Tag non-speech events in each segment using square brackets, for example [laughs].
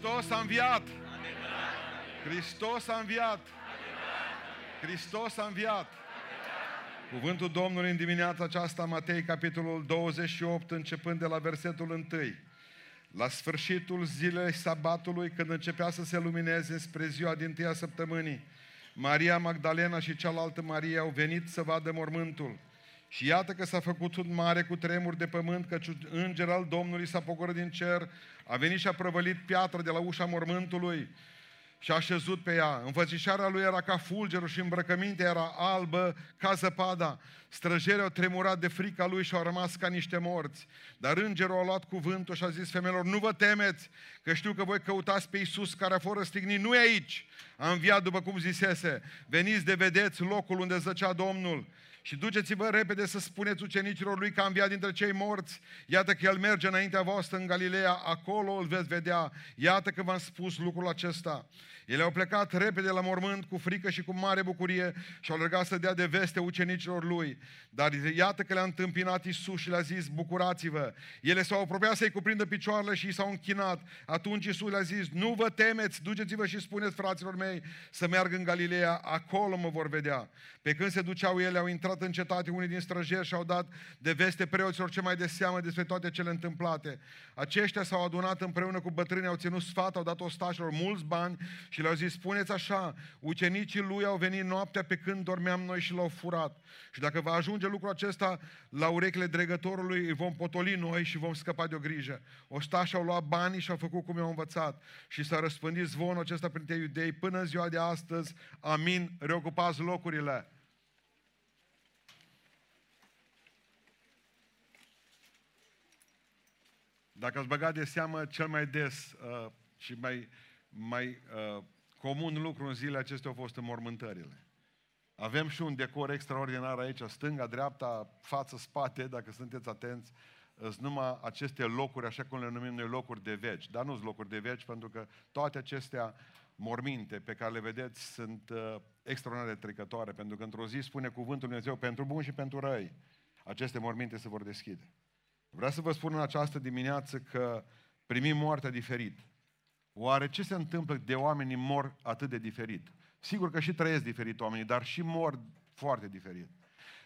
Hristos a înviat! Hristos a înviat! Hristos a înviat! Cuvântul Domnului în dimineața aceasta, Matei, capitolul 28, începând de la versetul 1. La sfârșitul zilei sabatului, când începea să se lumineze spre ziua din tâia săptămânii, Maria Magdalena și cealaltă Maria au venit să vadă mormântul. Și iată că s-a făcut un mare cu tremur de pământ, căci înger al Domnului s-a pogorât din cer, a venit și a prăvălit piatra de la ușa mormântului și a șezut pe ea. Înfățișarea lui era ca fulgerul și îmbrăcămintea era albă ca zăpada. Străjerii au tremurat de frica lui și au rămas ca niște morți. Dar îngerul a luat cuvântul și a zis femeilor, nu vă temeți, că știu că voi căutați pe Iisus care a fost răstignit. Nu e aici, a înviat după cum zisese. Veniți de vedeți locul unde zăcea Domnul. Și duceți-vă repede să spuneți ucenicilor lui că a înviat dintre cei morți. Iată că el merge înaintea voastră în Galileea, acolo îl veți vedea. Iată că v-am spus lucrul acesta. Ele au plecat repede la mormânt cu frică și cu mare bucurie și au lăgat să dea de veste ucenicilor lui. Dar iată că le-a întâmpinat Isus și le-a zis, bucurați-vă. Ele s-au apropiat să-i cuprindă picioarele și s-au închinat. Atunci Isus le-a zis, nu vă temeți, duceți-vă și spuneți fraților mei să meargă în Galileea, acolo mă vor vedea. Pe când se duceau ele, au intrat în cetate unii din străjeri și au dat de veste preoților ce mai de seamă despre toate cele întâmplate. Aceștia s-au adunat împreună cu bătrâni, au ținut sfat, au dat ostașilor mulți bani și le-au zis, spuneți așa, ucenicii lui au venit noaptea pe când dormeam noi și l-au furat. Și dacă va ajunge lucrul acesta la urechile dregătorului, îi vom potoli noi și vom scăpa de o grijă. Ostașii au luat banii și au făcut cum i-au învățat. Și s-a răspândit zvonul acesta printre iudei până în ziua de astăzi. Amin. Reocupați locurile. Dacă ați băgat de seamă, cel mai des uh, și mai, mai uh, comun lucru în zilele acestea au fost înmormântările. Avem și un decor extraordinar aici, stânga, dreapta, față, spate, dacă sunteți atenți, sunt numai aceste locuri, așa cum le numim noi, locuri de veci. Dar nu sunt locuri de veci, pentru că toate acestea morminte pe care le vedeți sunt uh, extraordinar de trecătoare, pentru că într-o zi spune cuvântul Lui Dumnezeu pentru bun și pentru răi. Aceste morminte se vor deschide. Vreau să vă spun în această dimineață că primim moartea diferit. Oare ce se întâmplă de oamenii mor atât de diferit? Sigur că și trăiesc diferit oamenii, dar și mor foarte diferit.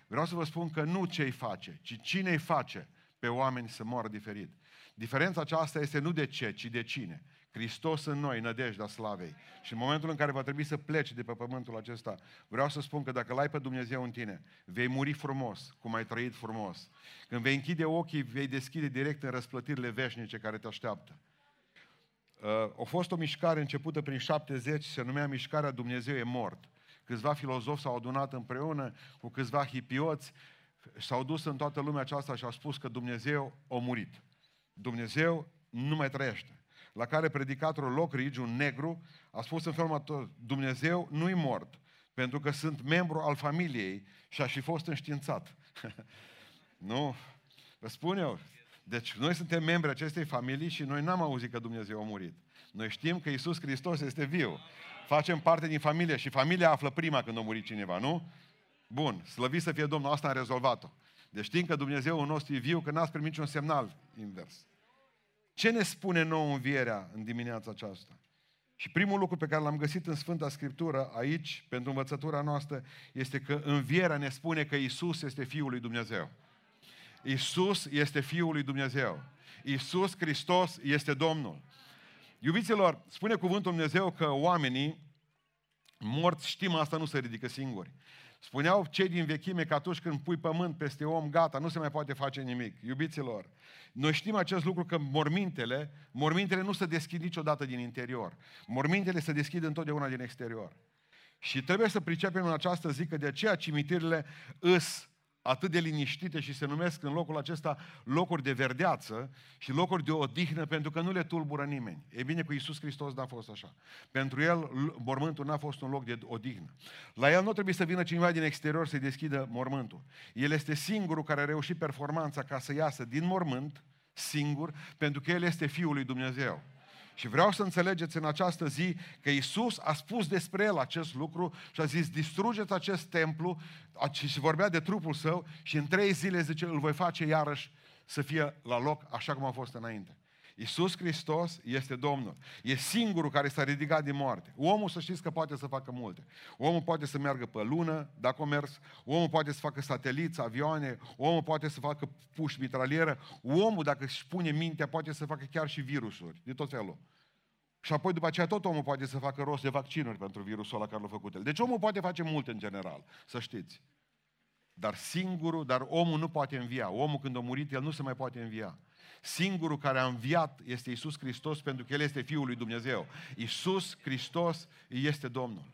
Vreau să vă spun că nu ce îi face, ci cine îi face pe oameni să moară diferit. Diferența aceasta este nu de ce, ci de cine. Hristos în noi, nădejdea slavei. Și în momentul în care va trebui să pleci de pe pământul acesta, vreau să spun că dacă l-ai pe Dumnezeu în tine, vei muri frumos, cum ai trăit frumos. Când vei închide ochii, vei deschide direct în răsplătirile veșnice care te așteaptă. Uh, a fost o mișcare începută prin 70, se numea mișcarea Dumnezeu e mort. Câțiva filozofi s-au adunat împreună cu câțiva hipioți, s-au dus în toată lumea aceasta și au spus că Dumnezeu a murit. Dumnezeu nu mai trăiește. La care predicatorul Lockridge, un negru, a spus în felul următor, Dumnezeu nu-i mort, pentru că sunt membru al familiei și a și fost înștiințat. [laughs] nu? Vă spun eu, deci noi suntem membri acestei familii și noi n-am auzit că Dumnezeu a murit. Noi știm că Isus Hristos este viu. Facem parte din familie și familia află prima când a murit cineva, nu? Bun, slăvit să fie Domnul, asta am rezolvat-o. Deci știm că Dumnezeu nostru e viu, că n-ați primit niciun semnal invers. Ce ne spune nou învierea în dimineața aceasta? Și primul lucru pe care l-am găsit în Sfânta Scriptură, aici, pentru învățătura noastră, este că învierea ne spune că Isus este Fiul lui Dumnezeu. Isus este Fiul lui Dumnezeu. Isus Hristos este Domnul. Iubiților, spune cuvântul Dumnezeu că oamenii morți, știm asta, nu se ridică singuri. Spuneau cei din vechime că atunci când pui pământ peste om, gata, nu se mai poate face nimic. Iubiților, noi știm acest lucru că mormintele, mormintele nu se deschid niciodată din interior. Mormintele se deschid întotdeauna din exterior. Și trebuie să pricepem în această zi că de aceea cimitirile îs atât de liniștite și se numesc în locul acesta locuri de verdeață și locuri de odihnă pentru că nu le tulbură nimeni. E bine, cu Iisus Hristos n-a fost așa. Pentru El, mormântul n-a fost un loc de odihnă. La El nu trebuie să vină cineva din exterior să-i deschidă mormântul. El este singurul care a reușit performanța ca să iasă din mormânt, singur, pentru că El este Fiul lui Dumnezeu. Și vreau să înțelegeți în această zi că Isus a spus despre el acest lucru și a zis, distrugeți acest templu și vorbea de trupul său și în trei zile, zice, îl voi face iarăși să fie la loc așa cum a fost înainte. Iisus Hristos este Domnul. E singurul care s-a ridicat din moarte. Omul să știți că poate să facă multe. Omul poate să meargă pe lună, dacă a mers, omul poate să facă sateliți, avioane, omul poate să facă puși mitralieră, omul, dacă își pune mintea, poate să facă chiar și virusuri, de tot felul. Și apoi după aceea tot omul poate să facă rost de vaccinuri pentru virusul ăla care l-a făcut el. Deci omul poate face multe în general, să știți. Dar singurul, dar omul nu poate învia. Omul când a murit, el nu se mai poate învia. Singurul care a înviat este Isus Hristos pentru că El este Fiul lui Dumnezeu. Isus Hristos este Domnul.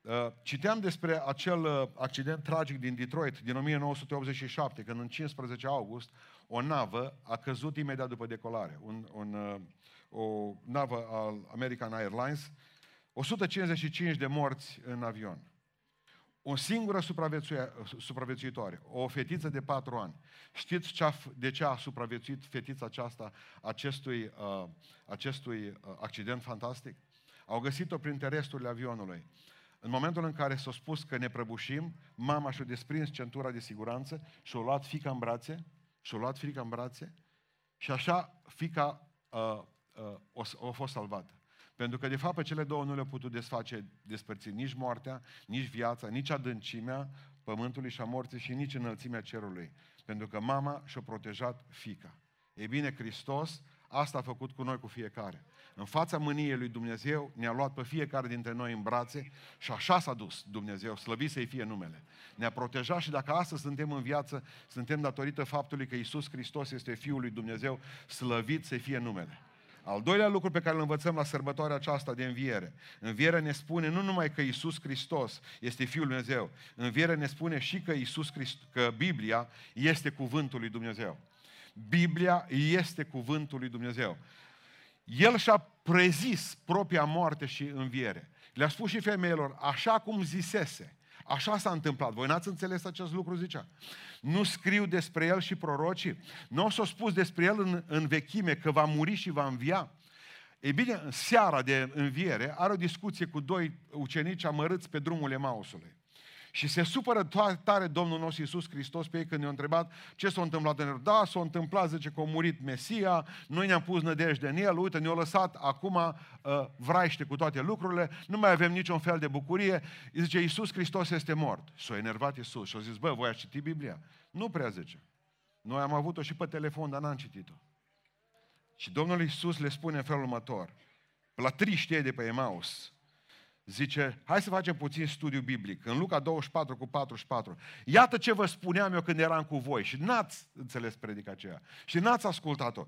Uh, citeam despre acel uh, accident tragic din Detroit din 1987, când în 15 august o navă a căzut imediat după decolare. Un, un, uh, o navă al American Airlines, 155 de morți în avion o singură supraviețuitoare, o fetiță de patru ani. Știți ce a, de ce a supraviețuit fetița aceasta acestui, uh, acestui uh, accident fantastic? Au găsit-o printre resturile avionului. În momentul în care s-a spus că ne prăbușim, mama și-a desprins centura de siguranță și-a luat fica în brațe, și-a luat fica în brațe și așa fica uh, uh, a fost salvată. Pentru că, de fapt, pe cele două nu le-au putut desface, despărți nici moartea, nici viața, nici adâncimea pământului și a morții și nici înălțimea cerului. Pentru că mama și-a protejat fica. Ei bine, Hristos asta a făcut cu noi, cu fiecare. În fața mâniei lui Dumnezeu ne-a luat pe fiecare dintre noi în brațe și așa s-a dus Dumnezeu, slăvit să-i fie numele. Ne-a protejat și dacă astăzi suntem în viață, suntem datorită faptului că Isus Hristos este Fiul lui Dumnezeu, slăvit să-i fie numele. Al doilea lucru pe care îl învățăm la sărbătoarea aceasta de înviere. Învierea ne spune nu numai că Isus Hristos este Fiul lui Dumnezeu, învierea ne spune și că, Isus Christ, că Biblia este cuvântul lui Dumnezeu. Biblia este cuvântul lui Dumnezeu. El și-a prezis propria moarte și înviere. Le-a spus și femeilor, așa cum zisese, Așa s-a întâmplat. Voi n-ați înțeles acest lucru, zicea. Nu scriu despre el și prorocii? Nu s-a spus despre el în, în vechime că va muri și va învia? Ei bine, în seara de înviere are o discuție cu doi ucenici amărâți pe drumul Emausului. Și se supără tare Domnul nostru Iisus Hristos pe ei când ne-a întrebat ce s-a întâmplat în el. Da, s-a întâmplat, zice că a murit Mesia, noi ne-am pus nădejde în el, uite, ne-a lăsat acum uh, vraiște cu toate lucrurile, nu mai avem niciun fel de bucurie. Zice, Iisus Hristos este mort. S-a enervat Iisus și a zis, bă, voi ați citit Biblia? Nu prea zice. Noi am avut-o și pe telefon, dar n-am citit-o. Și Domnul Iisus le spune în felul următor, la triștie de pe Emaus, zice, hai să facem puțin studiu biblic. În Luca 24 cu 44. Iată ce vă spuneam eu când eram cu voi și n-ați înțeles predica aceea. Și n-ați ascultat-o.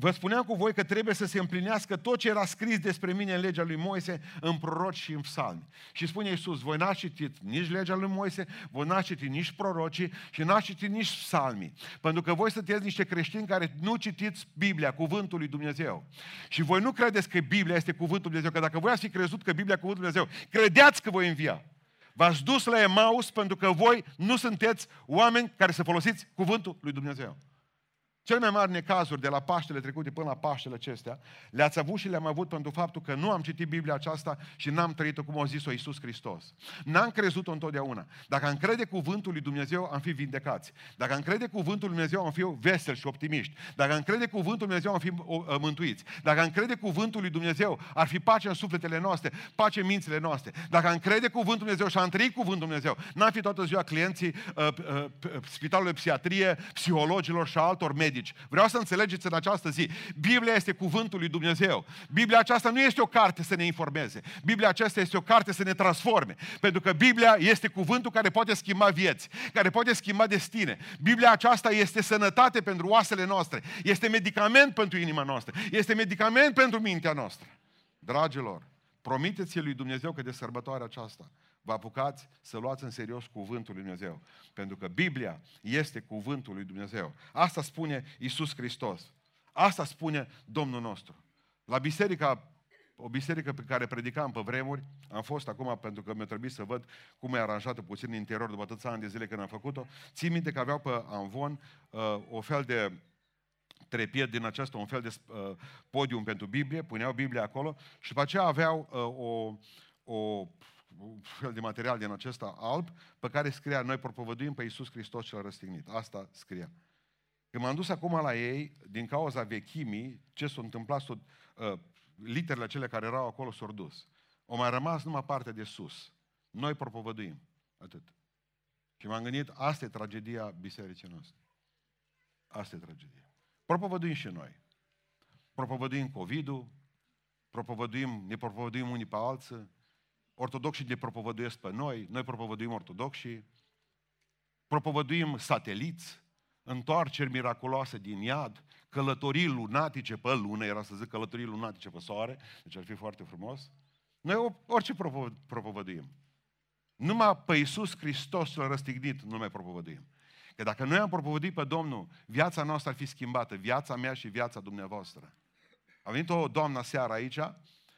Vă spuneam cu voi că trebuie să se împlinească tot ce era scris despre mine în legea lui Moise, în proroci și în psalmi. Și spune Iisus, voi n-ați citit nici legea lui Moise, voi n-ați citit nici prorocii și n-ați citit nici psalmii. Pentru că voi sunteți niște creștini care nu citiți Biblia, cuvântul lui Dumnezeu. Și voi nu credeți că Biblia este cuvântul lui Dumnezeu, că dacă voi ați fi crezut că Biblia e cuvântul lui Dumnezeu, credeați că voi învia. V-ați dus la Emaus pentru că voi nu sunteți oameni care să folosiți cuvântul lui Dumnezeu. Cele mai mari necazuri de la Paștele trecute până la Paștele acestea, le-ați avut și le-am avut pentru faptul că nu am citit Biblia aceasta și n-am trăit-o cum a zis-o Iisus Hristos. N-am crezut-o întotdeauna. Dacă am crede cuvântul lui Dumnezeu, am fi vindecați. Dacă am crede cuvântul lui Dumnezeu, am fi veseli și optimiști. Dacă am crede cuvântul lui Dumnezeu, am fi mântuiți. Dacă am crede cuvântul lui Dumnezeu, ar fi pace în sufletele noastre, pace în mințile noastre. Dacă am crede cuvântul lui Dumnezeu și am trăit cuvântul lui Dumnezeu, n-am fi toată ziua clienții uh, uh, spitalului de psihiatrie, psihologilor și altor medici medici. Vreau să înțelegeți în această zi. Biblia este cuvântul lui Dumnezeu. Biblia aceasta nu este o carte să ne informeze. Biblia aceasta este o carte să ne transforme. Pentru că Biblia este cuvântul care poate schimba vieți, care poate schimba destine. Biblia aceasta este sănătate pentru oasele noastre. Este medicament pentru inima noastră. Este medicament pentru mintea noastră. Dragilor, promiteți lui Dumnezeu că de sărbătoarea aceasta vă apucați să luați în serios cuvântul lui Dumnezeu. Pentru că Biblia este cuvântul lui Dumnezeu. Asta spune Isus Hristos. Asta spune Domnul nostru. La biserica, o biserică pe care predicam pe vremuri, am fost acum pentru că mi-a trebuit să văd cum e aranjată puțin în interior după atâția ani de zile când am făcut-o. Țin minte că aveau pe Anvon uh, o fel de trepied din acesta, un fel de uh, podium pentru Biblie, puneau Biblia acolo și după aceea aveau uh, o, o un fel de material din acesta alb, pe care scria, noi propovăduim pe Iisus Hristos cel răstignit. Asta scria. Când m-am dus acum la ei, din cauza vechimii, ce s-a întâmplat, s-o, uh, literele cele care erau acolo s-au dus. O mai rămas numai partea de sus. Noi propovăduim. Atât. Și m-am gândit, asta e tragedia bisericii noastre. Asta e tragedia. Propovăduim și noi. Propovăduim COVID-ul, propovăduim, ne propovăduim unii pe alții, ortodoxii ne propovăduiesc pe noi, noi propovăduim ortodoxii, propovăduim sateliți, întoarceri miraculoase din iad, călătorii lunatice pe lună, era să zic călătorii lunatice pe soare, deci ar fi foarte frumos. Noi orice propovăduim. Numai pe Iisus Hristos l-a răstignit, nu mai propovăduim. Că dacă noi am propovăduit pe Domnul, viața noastră ar fi schimbată, viața mea și viața dumneavoastră. A venit o doamnă seara aici,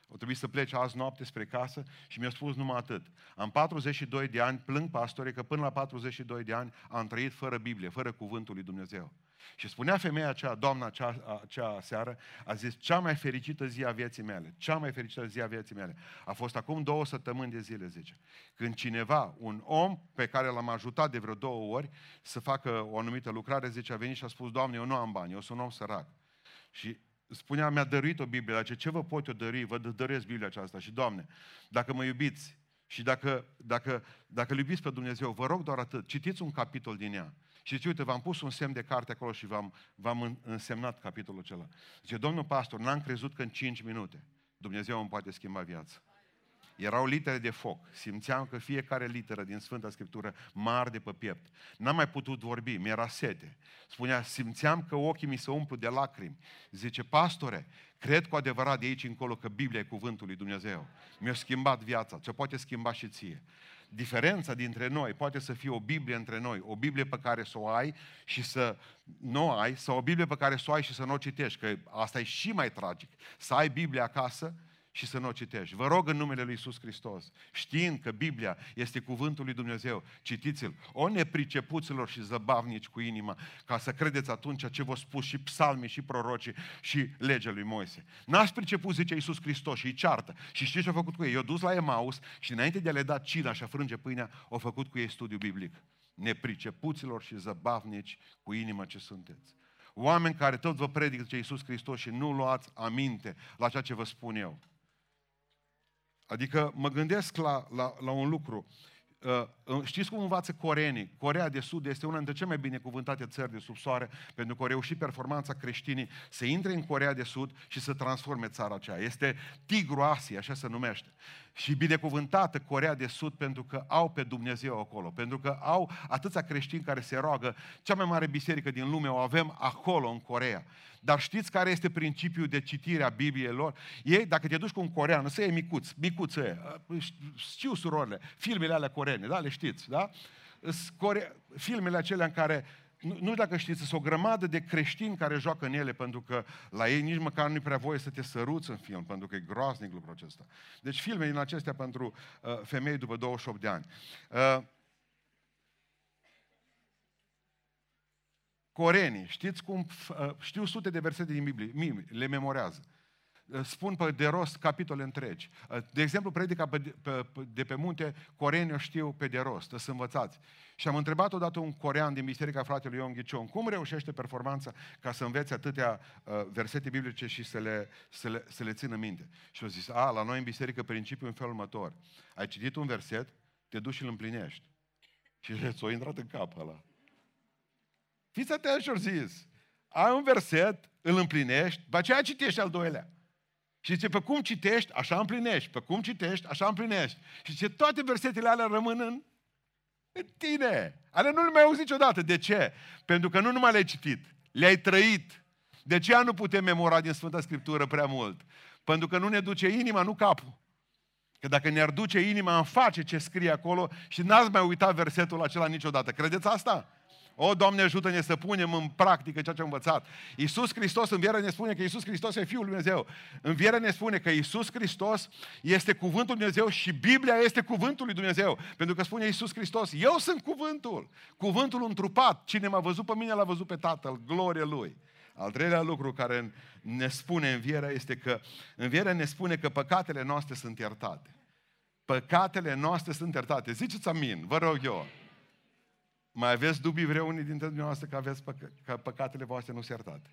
o trebuie să plece azi noapte spre casă și mi-a spus numai atât. Am 42 de ani, plâng pastore că până la 42 de ani am trăit fără Biblie, fără cuvântul lui Dumnezeu. Și spunea femeia aceea, doamna acea, acea seară, a zis, cea mai fericită zi a vieții mele, cea mai fericită zi a vieții mele, a fost acum două săptămâni de zile, zice. Când cineva, un om pe care l-am ajutat de vreo două ori să facă o anumită lucrare, zice, a venit și a spus, Doamne, eu nu am bani, eu sunt un om sărac. Și spunea, mi-a dăruit o Biblie, dar ce, ce vă pot eu dărui? Vă dăruiesc Biblia aceasta. Și, Doamne, dacă mă iubiți și dacă, dacă, dacă iubiți pe Dumnezeu, vă rog doar atât, citiți un capitol din ea. Și zice, uite, v-am pus un semn de carte acolo și v-am, v-am însemnat capitolul acela. Zice, domnul pastor, n-am crezut că în 5 minute Dumnezeu îmi poate schimba viața. Erau litere de foc. Simțeam că fiecare literă din Sfânta Scriptură mă de pe piept. N-am mai putut vorbi, mi-era sete. Spunea, simțeam că ochii mi se umplu de lacrimi. Zice, pastore, cred cu adevărat de aici încolo că Biblia e cuvântul lui Dumnezeu. Mi-a schimbat viața, ce poate schimba și ție. Diferența dintre noi poate să fie o Biblie între noi, o Biblie pe care să o ai și să nu o ai, sau o Biblie pe care să o ai și să nu o citești, că asta e și mai tragic. Să ai Biblia acasă și să nu o citești. Vă rog în numele Lui Iisus Hristos, știind că Biblia este cuvântul lui Dumnezeu, citiți-l. O nepricepuților și zăbavnici cu inima, ca să credeți atunci ce vă spus și psalmii și prorocii și legea lui Moise. N-ați priceput, zice Iisus Hristos, și îi ceartă. Și știți ce a făcut cu ei? I-a dus la Emaus și înainte de a le da cina și a frânge pâinea, a făcut cu ei studiu biblic. Nepricepuților și zăbavnici cu inima ce sunteți. Oameni care tot vă predică, zice Iisus Hristos, și nu luați aminte la ceea ce vă spun eu. Adică mă gândesc la, la, la un lucru. Uh, știți cum învață coreenii? Corea de Sud este una dintre cele mai binecuvântate țări de sub soare, pentru că au reușit performanța creștinii să intre în Corea de Sud și să transforme țara aceea. Este tigru Asia, așa se numește. Și binecuvântată Corea de Sud pentru că au pe Dumnezeu acolo, pentru că au atâția creștini care se roagă. Cea mai mare biserică din lume o avem acolo, în Corea. Dar știți care este principiul de citire a Bibliei lor? Ei, dacă te duci cu un corean, să e micuț, micuț e, știu surorile, filmele alea coreene, da, le știți, da? Core... Filmele acelea în care nu, nu știu dacă știți, sunt o grămadă de creștini care joacă în ele, pentru că la ei nici măcar nu-i prea voie să te săruți în film, pentru că e groaznic lucrul acesta. Deci filme din acestea pentru uh, femei după 28 de ani. Uh, Corenii, știți cum, uh, știu sute de versete din Biblie, le memorează. Uh, spun pe de rost capitole întregi. Uh, de exemplu, predica pe, pe, de pe munte, corenii o știu pe de rost, sunt învățați. Și am întrebat odată un corean din Biserica fratelui Ion Ghicion, cum reușește performanța ca să învețe atâtea uh, versete biblice și să le, să, le, să le țină minte. Și au zis, a, la noi în biserică principiul în felul următor. Ai citit un verset, te duci și îl împlinești. Și ți-a intrat în cap ăla. Fiți atenți ce zis. Ai un verset, îl împlinești, după aceea citești al doilea. Și zice, pe cum citești, așa împlinești. Pe cum citești, așa împlinești. Și zice, toate versetele alea rămân în, în tine. Ale nu le mai auzi niciodată. De ce? Pentru că nu numai le-ai citit, le-ai trăit. De ce nu putem memora din Sfânta Scriptură prea mult? Pentru că nu ne duce inima, nu capul. Că dacă ne-ar duce inima, am face ce scrie acolo și n-ați mai uitat versetul acela niciodată. Credeți asta? O, Doamne, ajută-ne să punem în practică ceea ce am învățat. Iisus Hristos, învierea ne spune că Iisus Hristos e Fiul lui Dumnezeu. Învierea ne spune că Iisus Hristos este cuvântul lui Dumnezeu și Biblia este cuvântul lui Dumnezeu. Pentru că spune Iisus Hristos, eu sunt cuvântul. Cuvântul întrupat. Cine m-a văzut pe mine, l-a văzut pe Tatăl. Glorie Lui. Al treilea lucru care ne spune învierea este că învierea ne spune că păcatele noastre sunt iertate. Păcatele noastre sunt iertate. Ziceți amin, vă rog eu. Mai aveți dubii vreo unii dintre dumneavoastră că, aveți păcă- că păcatele voastre nu sunt iertate?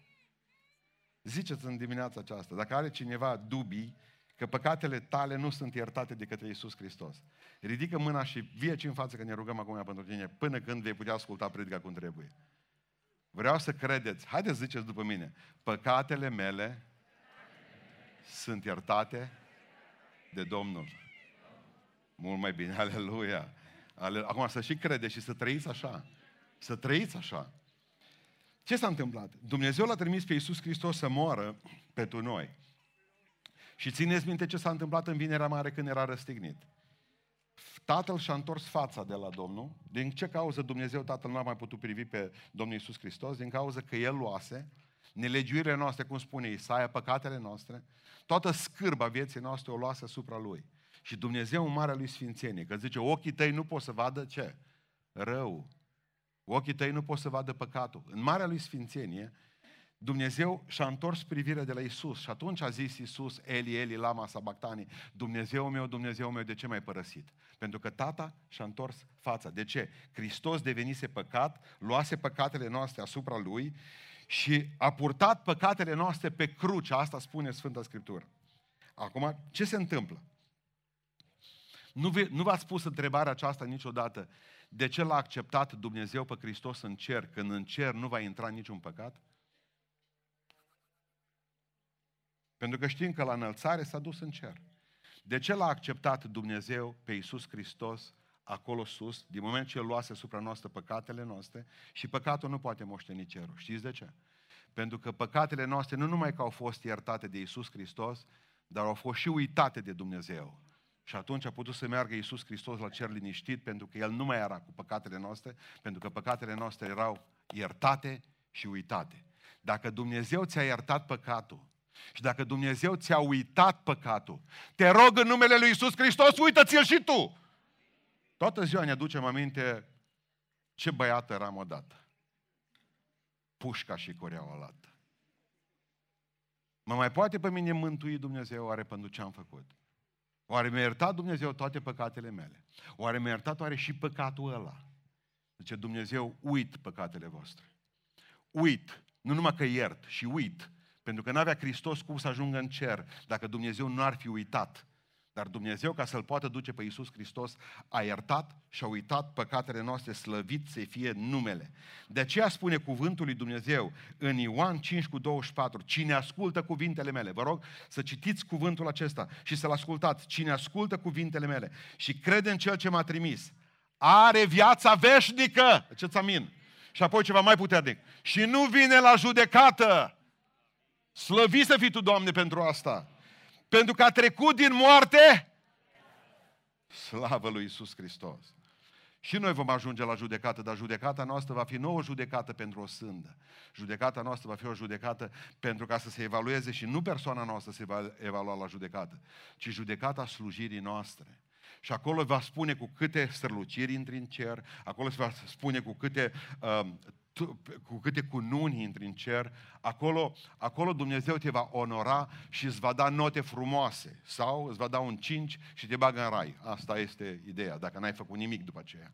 Ziceți în dimineața aceasta, dacă are cineva dubii că păcatele tale nu sunt iertate de către Iisus Hristos. Ridică mâna și vie în față că ne rugăm acum pentru tine, până când vei putea asculta predica cum trebuie. Vreau să credeți, haideți ziceți după mine, păcatele mele sunt iertate de Domnul. Mult mai bine, [laughs] aleluia. Ale... Acum să și credeți și să trăiți așa. Să trăiți așa. Ce s-a întâmplat? Dumnezeu l-a trimis pe Iisus Hristos să moară pentru noi. Și țineți minte ce s-a întâmplat în Vinerea Mare când era răstignit. Tatăl și-a întors fața de la Domnul. Din ce cauză Dumnezeu Tatăl nu a mai putut privi pe Domnul Iisus Hristos? Din cauza că El luase nelegiurile noastre, cum spune Isaia, păcatele noastre, toată scârba vieții noastre o luase asupra Lui. Și Dumnezeu în marea Lui Sfințenie, că zice, ochii tăi nu pot să vadă ce? Rău. Ochii tăi nu pot să vadă păcatul. În marea Lui Sfințenie, Dumnezeu și-a întors privirea de la Isus și atunci a zis Isus, Eli, Eli, lama sabactani, Dumnezeu meu, Dumnezeu meu, de ce m-ai părăsit? Pentru că tata și-a întors fața. De ce? Hristos devenise păcat, luase păcatele noastre asupra Lui și a purtat păcatele noastre pe cruce. Asta spune Sfânta Scriptură. Acum, ce se întâmplă? Nu, vi, nu v-ați pus întrebarea aceasta niciodată. De ce l-a acceptat Dumnezeu pe Hristos în cer, când în cer nu va intra niciun păcat? Pentru că știm că la înălțare s-a dus în cer. De ce l-a acceptat Dumnezeu pe Iisus Hristos acolo sus, din moment ce El luase asupra noastră păcatele noastre și păcatul nu poate moșteni cerul. Știți de ce? Pentru că păcatele noastre nu numai că au fost iertate de Iisus Hristos, dar au fost și uitate de Dumnezeu. Și atunci a putut să meargă Iisus Hristos la cer liniștit, pentru că El nu mai era cu păcatele noastre, pentru că păcatele noastre erau iertate și uitate. Dacă Dumnezeu ți-a iertat păcatul, și dacă Dumnezeu ți-a uitat păcatul, te rog în numele Lui Iisus Hristos, uită-ți-l și tu! Toată ziua ne aducem aminte ce băiat eram odată. Pușca și coreaua lată. Mă mai poate pe mine mântui Dumnezeu oare pentru ce am făcut? Oare mi-a iertat Dumnezeu toate păcatele mele? Oare mi-a iertat oare și păcatul ăla? Zice Dumnezeu, uit păcatele voastre. Uit. Nu numai că iert, și uit. Pentru că n-avea Hristos cum să ajungă în cer dacă Dumnezeu nu ar fi uitat. Dar Dumnezeu, ca să-L poată duce pe Iisus Hristos, a iertat și a uitat păcatele noastre, slăvit să fie numele. De aceea spune cuvântul lui Dumnezeu în Ioan 5 cu 24, cine ascultă cuvintele mele, vă rog să citiți cuvântul acesta și să-l ascultați, cine ascultă cuvintele mele și crede în Cel ce m-a trimis, are viața veșnică, ce-ți amin? Și apoi ceva mai puternic. Și nu vine la judecată. Slăvi să fii tu, Doamne, pentru asta. Pentru că a trecut din moarte, slavă lui Isus Hristos. Și noi vom ajunge la judecată, dar judecata noastră va fi nouă judecată pentru o sândă. Judecata noastră va fi o judecată pentru ca să se evalueze și nu persoana noastră se va evalua la judecată, ci judecata slujirii noastre. Și acolo va spune cu câte străluciri intri în cer, acolo se va spune cu câte uh, cu câte cununi intri în cer, acolo, acolo Dumnezeu te va onora și îți va da note frumoase. Sau îți va da un 5 și te bagă în rai. Asta este ideea, dacă n-ai făcut nimic după aceea.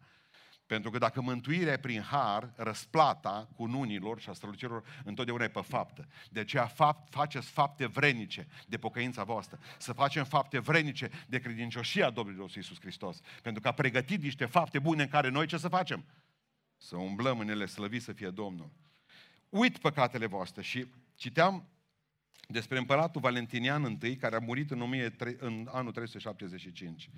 Pentru că dacă mântuirea e prin har, răsplata cununilor și a strălucirilor întotdeauna e pe faptă. De aceea fapt, faceți fapte vrenice de pocăința voastră. Să facem fapte vrenice de credincioșia Domnului nostru Iisus Hristos. Pentru că a pregătit niște fapte bune în care noi ce să facem? Să umblăm în ele, slăvit să fie Domnul. Uit păcatele voastre și citeam despre împăratul Valentinian I, care a murit în, 13, în anul 375.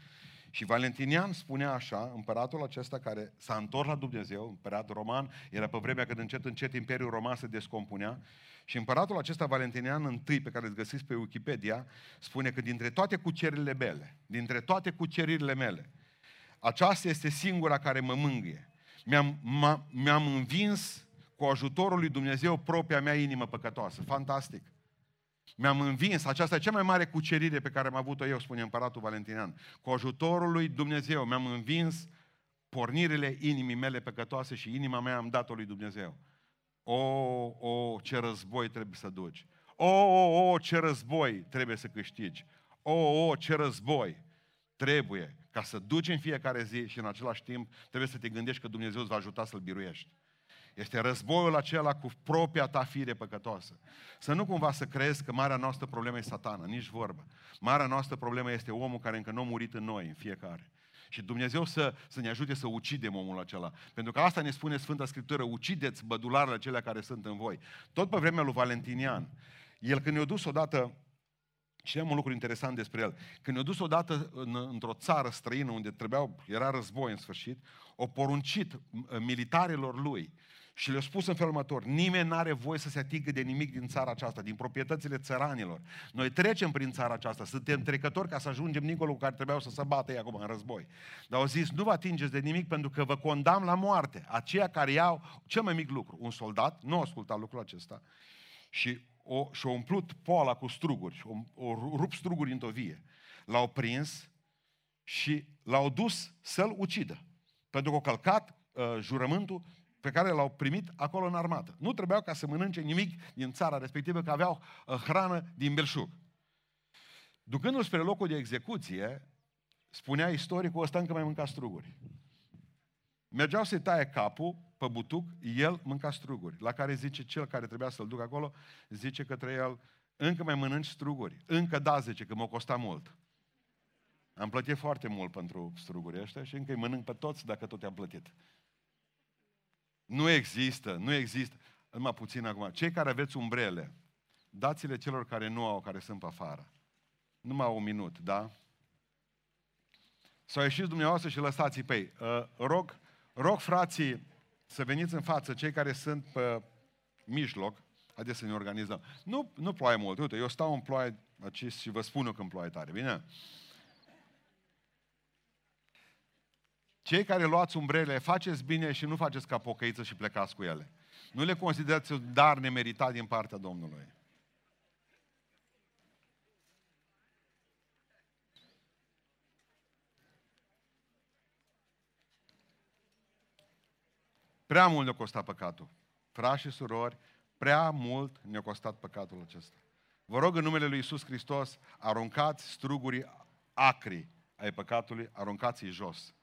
Și Valentinian spunea așa, împăratul acesta care s-a întors la Dumnezeu, împărat roman, era pe vremea când încet, încet Imperiul Roman se descompunea, și împăratul acesta Valentinian I, pe care îl găsiți pe Wikipedia, spune că dintre toate cuceririle mele, dintre toate cuceririle mele, aceasta este singura care mă mângâie mi-am, mi-am învins cu ajutorul lui Dumnezeu propria mea inimă păcătoasă. Fantastic! Mi-am învins, aceasta e cea mai mare cucerire pe care am avut-o eu, spune împăratul Valentinian. Cu ajutorul lui Dumnezeu mi-am învins pornirile inimii mele păcătoase și inima mea am dat-o lui Dumnezeu. O, o, ce război trebuie să duci. O, o, o, ce război trebuie să câștigi. O, o, ce război. trebuie ca să duci în fiecare zi și în același timp trebuie să te gândești că Dumnezeu îți va ajuta să-L biruiești. Este războiul acela cu propria ta fire păcătoasă. Să nu cumva să crezi că marea noastră problemă e satana, nici vorbă. Marea noastră problemă este omul care încă nu a murit în noi, în fiecare. Și Dumnezeu să, să ne ajute să ucidem omul acela. Pentru că asta ne spune Sfânta Scriptură, ucideți bădularele acelea care sunt în voi. Tot pe vremea lui Valentinian, el când ne-a dus odată și am un lucru interesant despre el. Când ne-a dus odată în, într-o țară străină unde trebuiau, era război în sfârșit, o poruncit militarilor lui și le-a spus în felul următor, nimeni nu are voie să se atingă de nimic din țara aceasta, din proprietățile țăranilor. Noi trecem prin țara aceasta, suntem trecători ca să ajungem dincolo cu care trebuiau să se bată ei acum în război. Dar au zis, nu vă atingeți de nimic pentru că vă condamn la moarte. Aceia care iau cel mai mic lucru, un soldat, nu asculta lucrul acesta, și o, și-a umplut poala cu struguri, o, o rup struguri în tovie. L-au prins și l-au dus să-l ucidă. Pentru că a călcat uh, jurământul pe care l-au primit acolo în armată. Nu trebuiau ca să mănânce nimic din țara respectivă, că aveau uh, hrană din belșug. Ducându-l spre locul de execuție, spunea istoricul ăsta încă mai mânca struguri. Mergeau să-i taie capul pe butuc, el mânca struguri. La care zice cel care trebuia să-l ducă acolo, zice către el, încă mai mănânci struguri. Încă da, zice, că m-a costat mult. Am plătit foarte mult pentru struguri ăștia și încă îi mănânc pe toți dacă tot am plătit. Nu există, nu există. Numai puțin acum. Cei care aveți umbrele, dați-le celor care nu au, care sunt pe afară. Numai un minut, da? Sau ieșiți dumneavoastră și lăsați-i pe ei. Uh, rog, rog frații să veniți în față, cei care sunt pe mijloc, haideți să ne organizăm. Nu, nu ploaie mult, uite, eu stau în ploaie acest și vă spun eu când ploaie tare, bine? Cei care luați umbrele, faceți bine și nu faceți ca pocăiță și plecați cu ele. Nu le considerați un dar nemeritat din partea Domnului. Prea mult ne-a costat păcatul. Frați și surori, prea mult ne-a costat păcatul acesta. Vă rog în numele Lui Isus Hristos, aruncați strugurii acri ai păcatului, aruncați-i jos.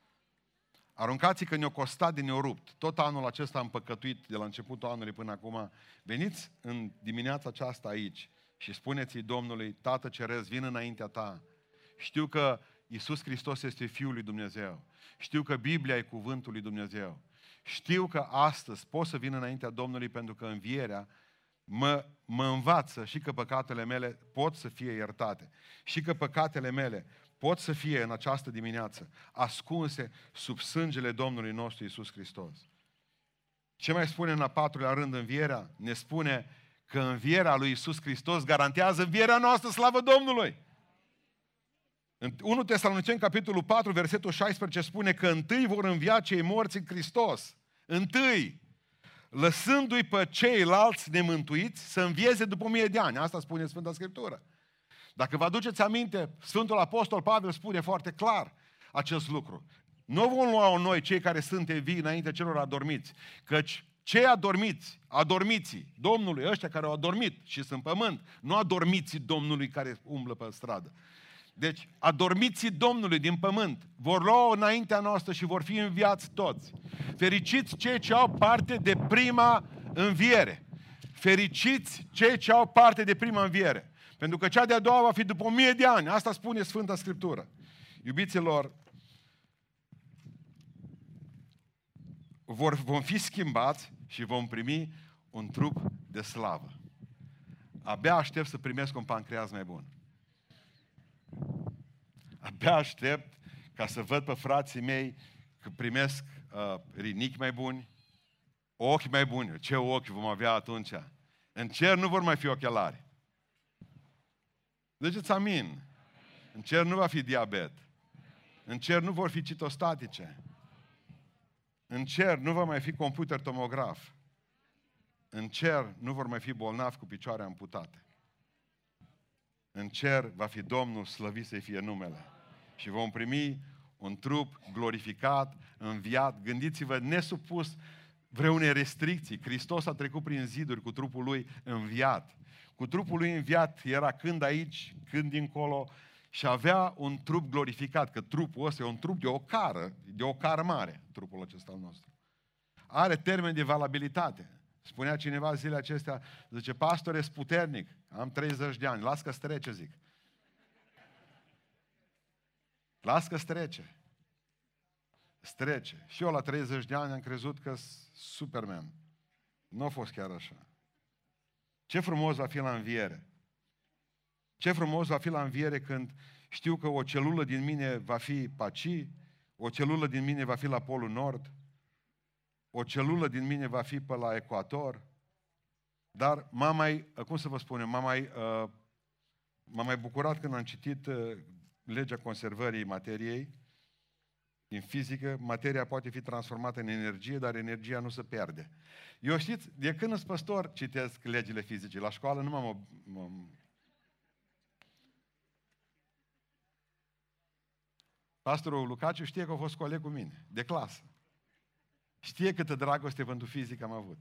Aruncați că ne-o costat din ne rupt. Tot anul acesta am păcătuit de la începutul anului până acum. Veniți în dimineața aceasta aici și spuneți-i Domnului, Tată Cerez, vin înaintea ta. Știu că Iisus Hristos este Fiul lui Dumnezeu. Știu că Biblia e cuvântul lui Dumnezeu. Știu că astăzi pot să vin înaintea Domnului pentru că învierea mă, mă învață și că păcatele mele pot să fie iertate. Și că păcatele mele pot să fie în această dimineață ascunse sub sângele Domnului nostru Isus Hristos. Ce mai spune în a patrulea rând învierea? Ne spune că învierea lui Isus Hristos garantează învierea noastră, slavă Domnului! În 1 Tesaloniceni, capitolul 4, versetul 16, spune că întâi vor învia cei morți în Hristos. Întâi! Lăsându-i pe ceilalți nemântuiți să învieze după mie de ani. Asta spune Sfânta Scriptură. Dacă vă aduceți aminte, Sfântul Apostol Pavel spune foarte clar acest lucru. Nu vom lua noi cei care sunt vii înainte celor adormiți, căci cei adormiți, adormiții Domnului, ăștia care au adormit și sunt pământ, nu adormiții Domnului care umblă pe stradă. Deci, adormiții Domnului din pământ vor lua înaintea noastră și vor fi înviați toți. Fericiți cei ce au parte de prima înviere. Fericiți cei ce au parte de prima înviere. Pentru că cea de-a doua va fi după o mie de ani. Asta spune Sfânta Scriptură. Iubiților, vor, vom fi schimbați și vom primi un trup de slavă. Abia aștept să primesc un pancreas mai bun. Abia aștept ca să văd pe frații mei că primesc uh, rinichi mai buni, ochi mai buni. Ce ochi vom avea atunci? În cer nu vor mai fi ochelari. Ziceți amin. În cer nu va fi diabet. În cer nu vor fi citostatice. În cer nu va mai fi computer tomograf. În cer nu vor mai fi bolnavi cu picioare amputate. În cer va fi Domnul slăvit să-i fie numele. Și vom primi un trup glorificat, înviat. Gândiți-vă, nesupus vreune restricții. Hristos a trecut prin ziduri cu trupul lui înviat. Cu trupul lui înviat era când aici, când dincolo și avea un trup glorificat, că trupul ăsta e un trup de o cară, de o cară mare, trupul acesta al nostru. Are termen de valabilitate. Spunea cineva zilele acestea, zice, pastor, ești puternic, am 30 de ani, las că strece, zic. Las că strece. Strece. Și eu la 30 de ani am crezut că Superman. Nu a fost chiar așa. Ce frumos va fi la înviere. Ce frumos va fi la înviere când știu că o celulă din mine va fi Paci, o celulă din mine va fi la Polul Nord, o celulă din mine va fi pe la Ecuator, dar m-am mai, cum să vă spun m-am mai, uh, m-am mai bucurat când am citit uh, legea conservării materiei, în fizică, materia poate fi transformată în energie, dar energia nu se pierde. Eu știți, de când sunt păstor, citesc legile fizice. La școală nu m-am... m-am... Pastorul Lucaciu știe că a fost coleg cu mine, de clasă. Știe câtă dragoste pentru fizică am avut.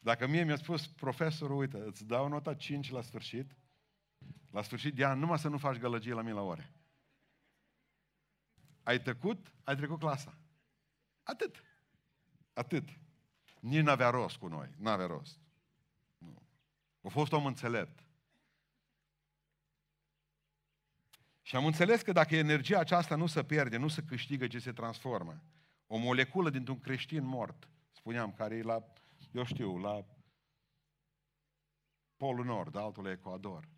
Dacă mie mi-a spus profesorul, uite, îți dau nota 5 la sfârșit, la sfârșit de an, numai să nu faci gălăgie la mine la ore. Ai tăcut, ai trecut clasa. Atât. Atât. Nici n-avea rost cu noi. N-avea rost. Nu. A fost om înțelept. Și am înțeles că dacă energia aceasta nu se pierde, nu se câștigă, ci se transformă, o moleculă dintr-un creștin mort, spuneam, care e la, eu știu, la Polul Nord, altul Ecuador,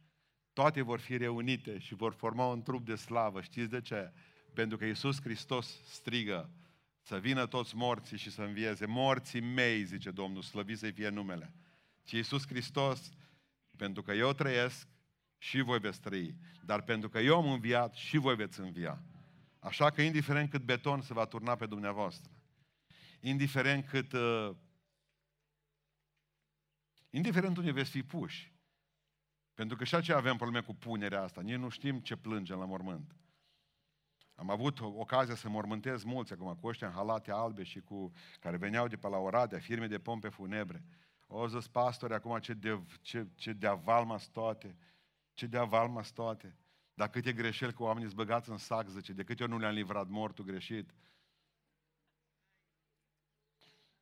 toate vor fi reunite și vor forma un trup de slavă. Știți de ce? Pentru că Iisus Hristos strigă să vină toți morții și să învieze. Morții mei, zice Domnul, slăvit să fie numele. Și Iisus Hristos, pentru că eu trăiesc, și voi veți trăi. Dar pentru că eu am înviat, și voi veți învia. Așa că indiferent cât beton se va turna pe dumneavoastră, indiferent cât... Uh, indiferent unde veți fi puși, pentru că și aceea avem probleme cu punerea asta. Nici nu știm ce plângem la mormânt. Am avut ocazia să mormântez mulți acum cu ăștia în halate albe și cu care veneau de pe la Oradea, firme de pompe funebre. O zis pastori acum ce de, ce, ce de aval toate, ce de aval toate. Dar câte greșeli cu oamenii băgați în sac, zice, de câte ori nu le-am livrat mortul greșit.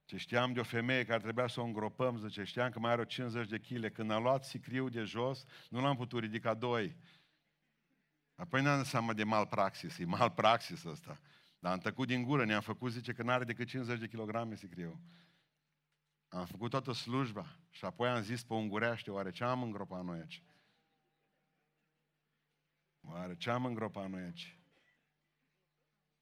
Ce știam de o femeie care trebuia să o îngropăm, zice, știam că mai are o 50 de kg. Când am luat sicriul de jos, nu l-am putut ridica doi. Apoi n-am seama de malpraxis, e malpraxis ăsta. Dar am tăcut din gură, ne-am făcut, zice, că nu are decât 50 de kilograme sicriu. Am făcut toată slujba și apoi am zis pe ungureaște, oare ce am îngropat noi aici? Oare ce am îngropat noi aici?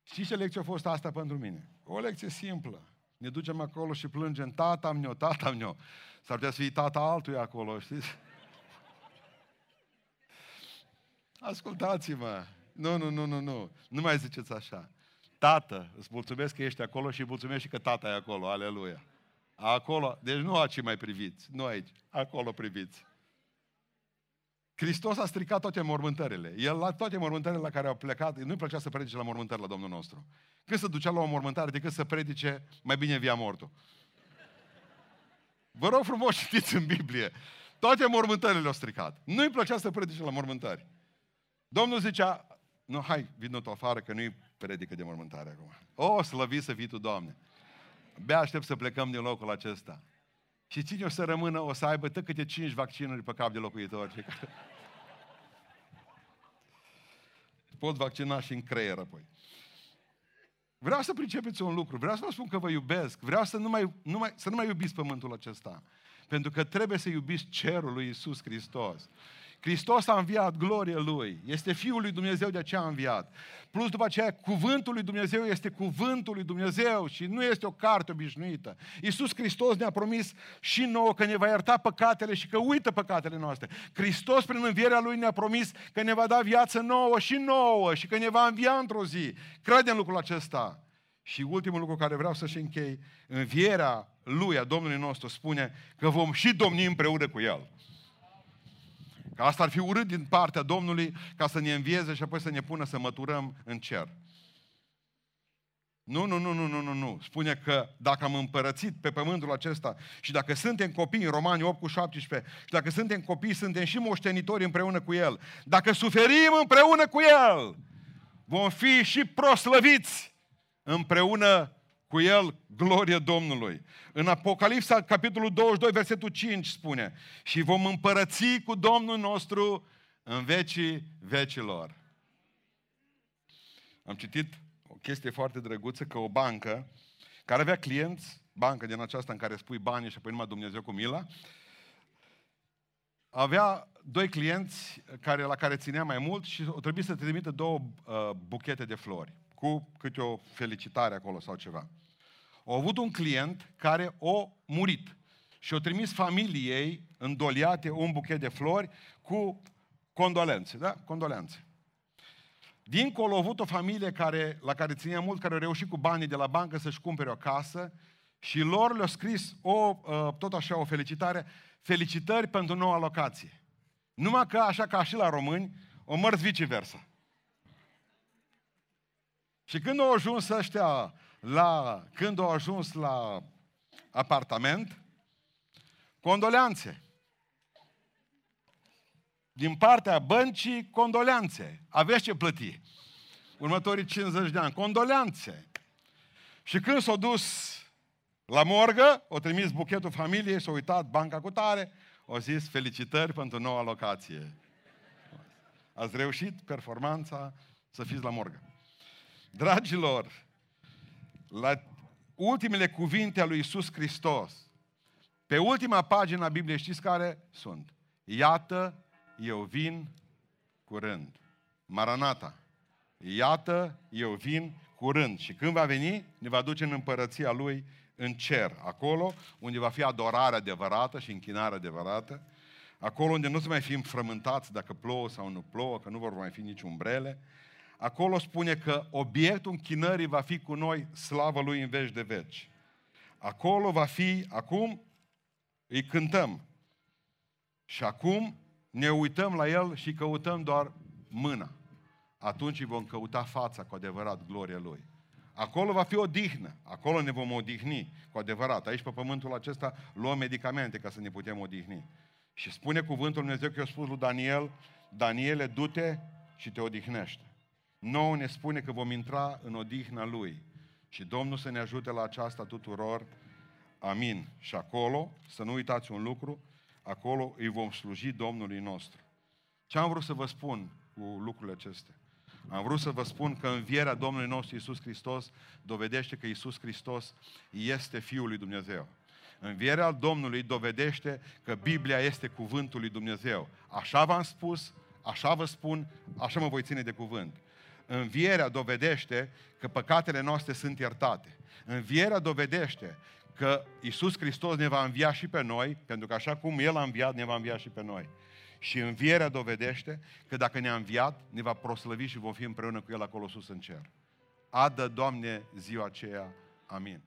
Știți ce lecție a fost asta pentru mine? O lecție simplă. Ne ducem acolo și plângem, tata meu, tata meu. S-ar putea să fie tata altuia acolo, știți? Ascultați-mă! Nu, nu, nu, nu, nu. Nu mai ziceți așa. Tată, îți mulțumesc că ești acolo și mulțumesc și că tata e acolo. Aleluia. Acolo, deci nu aici mai priviți, nu aici, acolo priviți. Hristos a stricat toate mormântările. El la toate mormântările la care au plecat, nu-i plăcea să predice la mormântări la Domnul nostru. Când se ducea la o mormântare decât să predice mai bine via mortul. Vă rog frumos, [laughs] citiți în Biblie. Toate mormântările le-au stricat. Nu-i plăcea să predice la mormântări. Domnul zicea, nu, hai, vină tu afară, că nu-i predică de mormântare acum. O, slăvi să fii tu, Doamne. Bea aștept să plecăm din locul acesta. Și cine o să rămână, o să aibă tot câte cinci vaccinuri pe cap de locuitori. [laughs] Pot vaccina și în creier apoi. Vreau să pricepeți un lucru, vreau să vă spun că vă iubesc, vreau să nu mai, nu mai, să nu mai iubiți pământul acesta. Pentru că trebuie să iubiți cerul lui Isus Hristos. Hristos a înviat gloria Lui. Este Fiul lui Dumnezeu, de aceea a înviat. Plus după aceea, cuvântul lui Dumnezeu este cuvântul lui Dumnezeu și nu este o carte obișnuită. Iisus Hristos ne-a promis și nouă că ne va ierta păcatele și că uită păcatele noastre. Hristos, prin învierea Lui, ne-a promis că ne va da viață nouă și nouă și că ne va învia într-o zi. Credem lucrul acesta. Și ultimul lucru care vreau să-și închei, învierea Lui, a Domnului nostru, spune că vom și domni împreună cu El. Că asta ar fi urât din partea Domnului ca să ne învieze și apoi să ne pună să măturăm în cer. Nu, nu, nu, nu, nu, nu, nu. Spune că dacă am împărățit pe pământul acesta și dacă suntem copii în Romani 8 cu 17 și dacă suntem copii, suntem și moștenitori împreună cu El. Dacă suferim împreună cu El, vom fi și proslăviți împreună cu El, glorie Domnului. În Apocalipsa, capitolul 22, versetul 5 spune și vom împărăți cu Domnul nostru în vecii vecilor. Am citit o chestie foarte drăguță că o bancă care avea clienți, bancă din aceasta în care spui banii și apoi numai Dumnezeu cu mila, avea doi clienți care, la care ținea mai mult și o trebuie să trimită două uh, buchete de flori cu câte o felicitare acolo sau ceva. Au avut un client care o murit și o trimis familiei îndoliate un buchet de flori cu condolențe, da? Condolențe. Dincolo a avut o familie care, la care ținea mult, care a reușit cu banii de la bancă să-și cumpere o casă și lor le-a scris o, uh, tot așa o felicitare, felicitări pentru noua locație. Numai că, așa ca și la români, o mărți viceversa. Și când au ajuns ăștia la, când au ajuns la apartament, condoleanțe. Din partea băncii, condoleanțe. Aveți ce plăti. Următorii 50 de ani. Condoleanțe. Și când s-au dus la morgă, o trimis buchetul familiei, s-a uitat banca cu tare, au zis felicitări pentru noua locație. Ați reușit performanța să fiți la morgă. Dragilor, la ultimele cuvinte ale lui Isus Hristos, pe ultima pagină a Bibliei știți care sunt? Iată, eu vin curând. Maranata. Iată, eu vin curând. Și când va veni, ne va duce în împărăția Lui în cer. Acolo unde va fi adorarea adevărată și închinarea adevărată. Acolo unde nu se mai fi frământați dacă plouă sau nu plouă, că nu vor mai fi nici umbrele acolo spune că obiectul închinării va fi cu noi slavă Lui în veci de veci. Acolo va fi, acum îi cântăm. Și acum ne uităm la El și căutăm doar mâna. Atunci îi vom căuta fața cu adevărat, gloria Lui. Acolo va fi o dihnă, acolo ne vom odihni cu adevărat. Aici pe pământul acesta luăm medicamente ca să ne putem odihni. Și spune cuvântul Dumnezeu că i-a spus lui Daniel, Daniele, du-te și te odihnește. Nou ne spune că vom intra în odihna Lui. Și Domnul să ne ajute la aceasta tuturor. Amin. Și acolo, să nu uitați un lucru, acolo îi vom sluji Domnului nostru. Ce am vrut să vă spun cu lucrurile acestea? Am vrut să vă spun că învierea Domnului nostru Iisus Hristos dovedește că Iisus Hristos este Fiul lui Dumnezeu. Învierea Domnului dovedește că Biblia este cuvântul lui Dumnezeu. Așa v-am spus, așa vă spun, așa mă voi ține de cuvânt. Învierea dovedește că păcatele noastre sunt iertate. Învierea dovedește că Isus Hristos ne va învia și pe noi, pentru că așa cum El a înviat, ne va învia și pe noi. Și învierea dovedește că dacă ne-a înviat, ne va proslăvi și vom fi împreună cu El acolo sus în cer. Adă, Doamne, ziua aceea. Amin.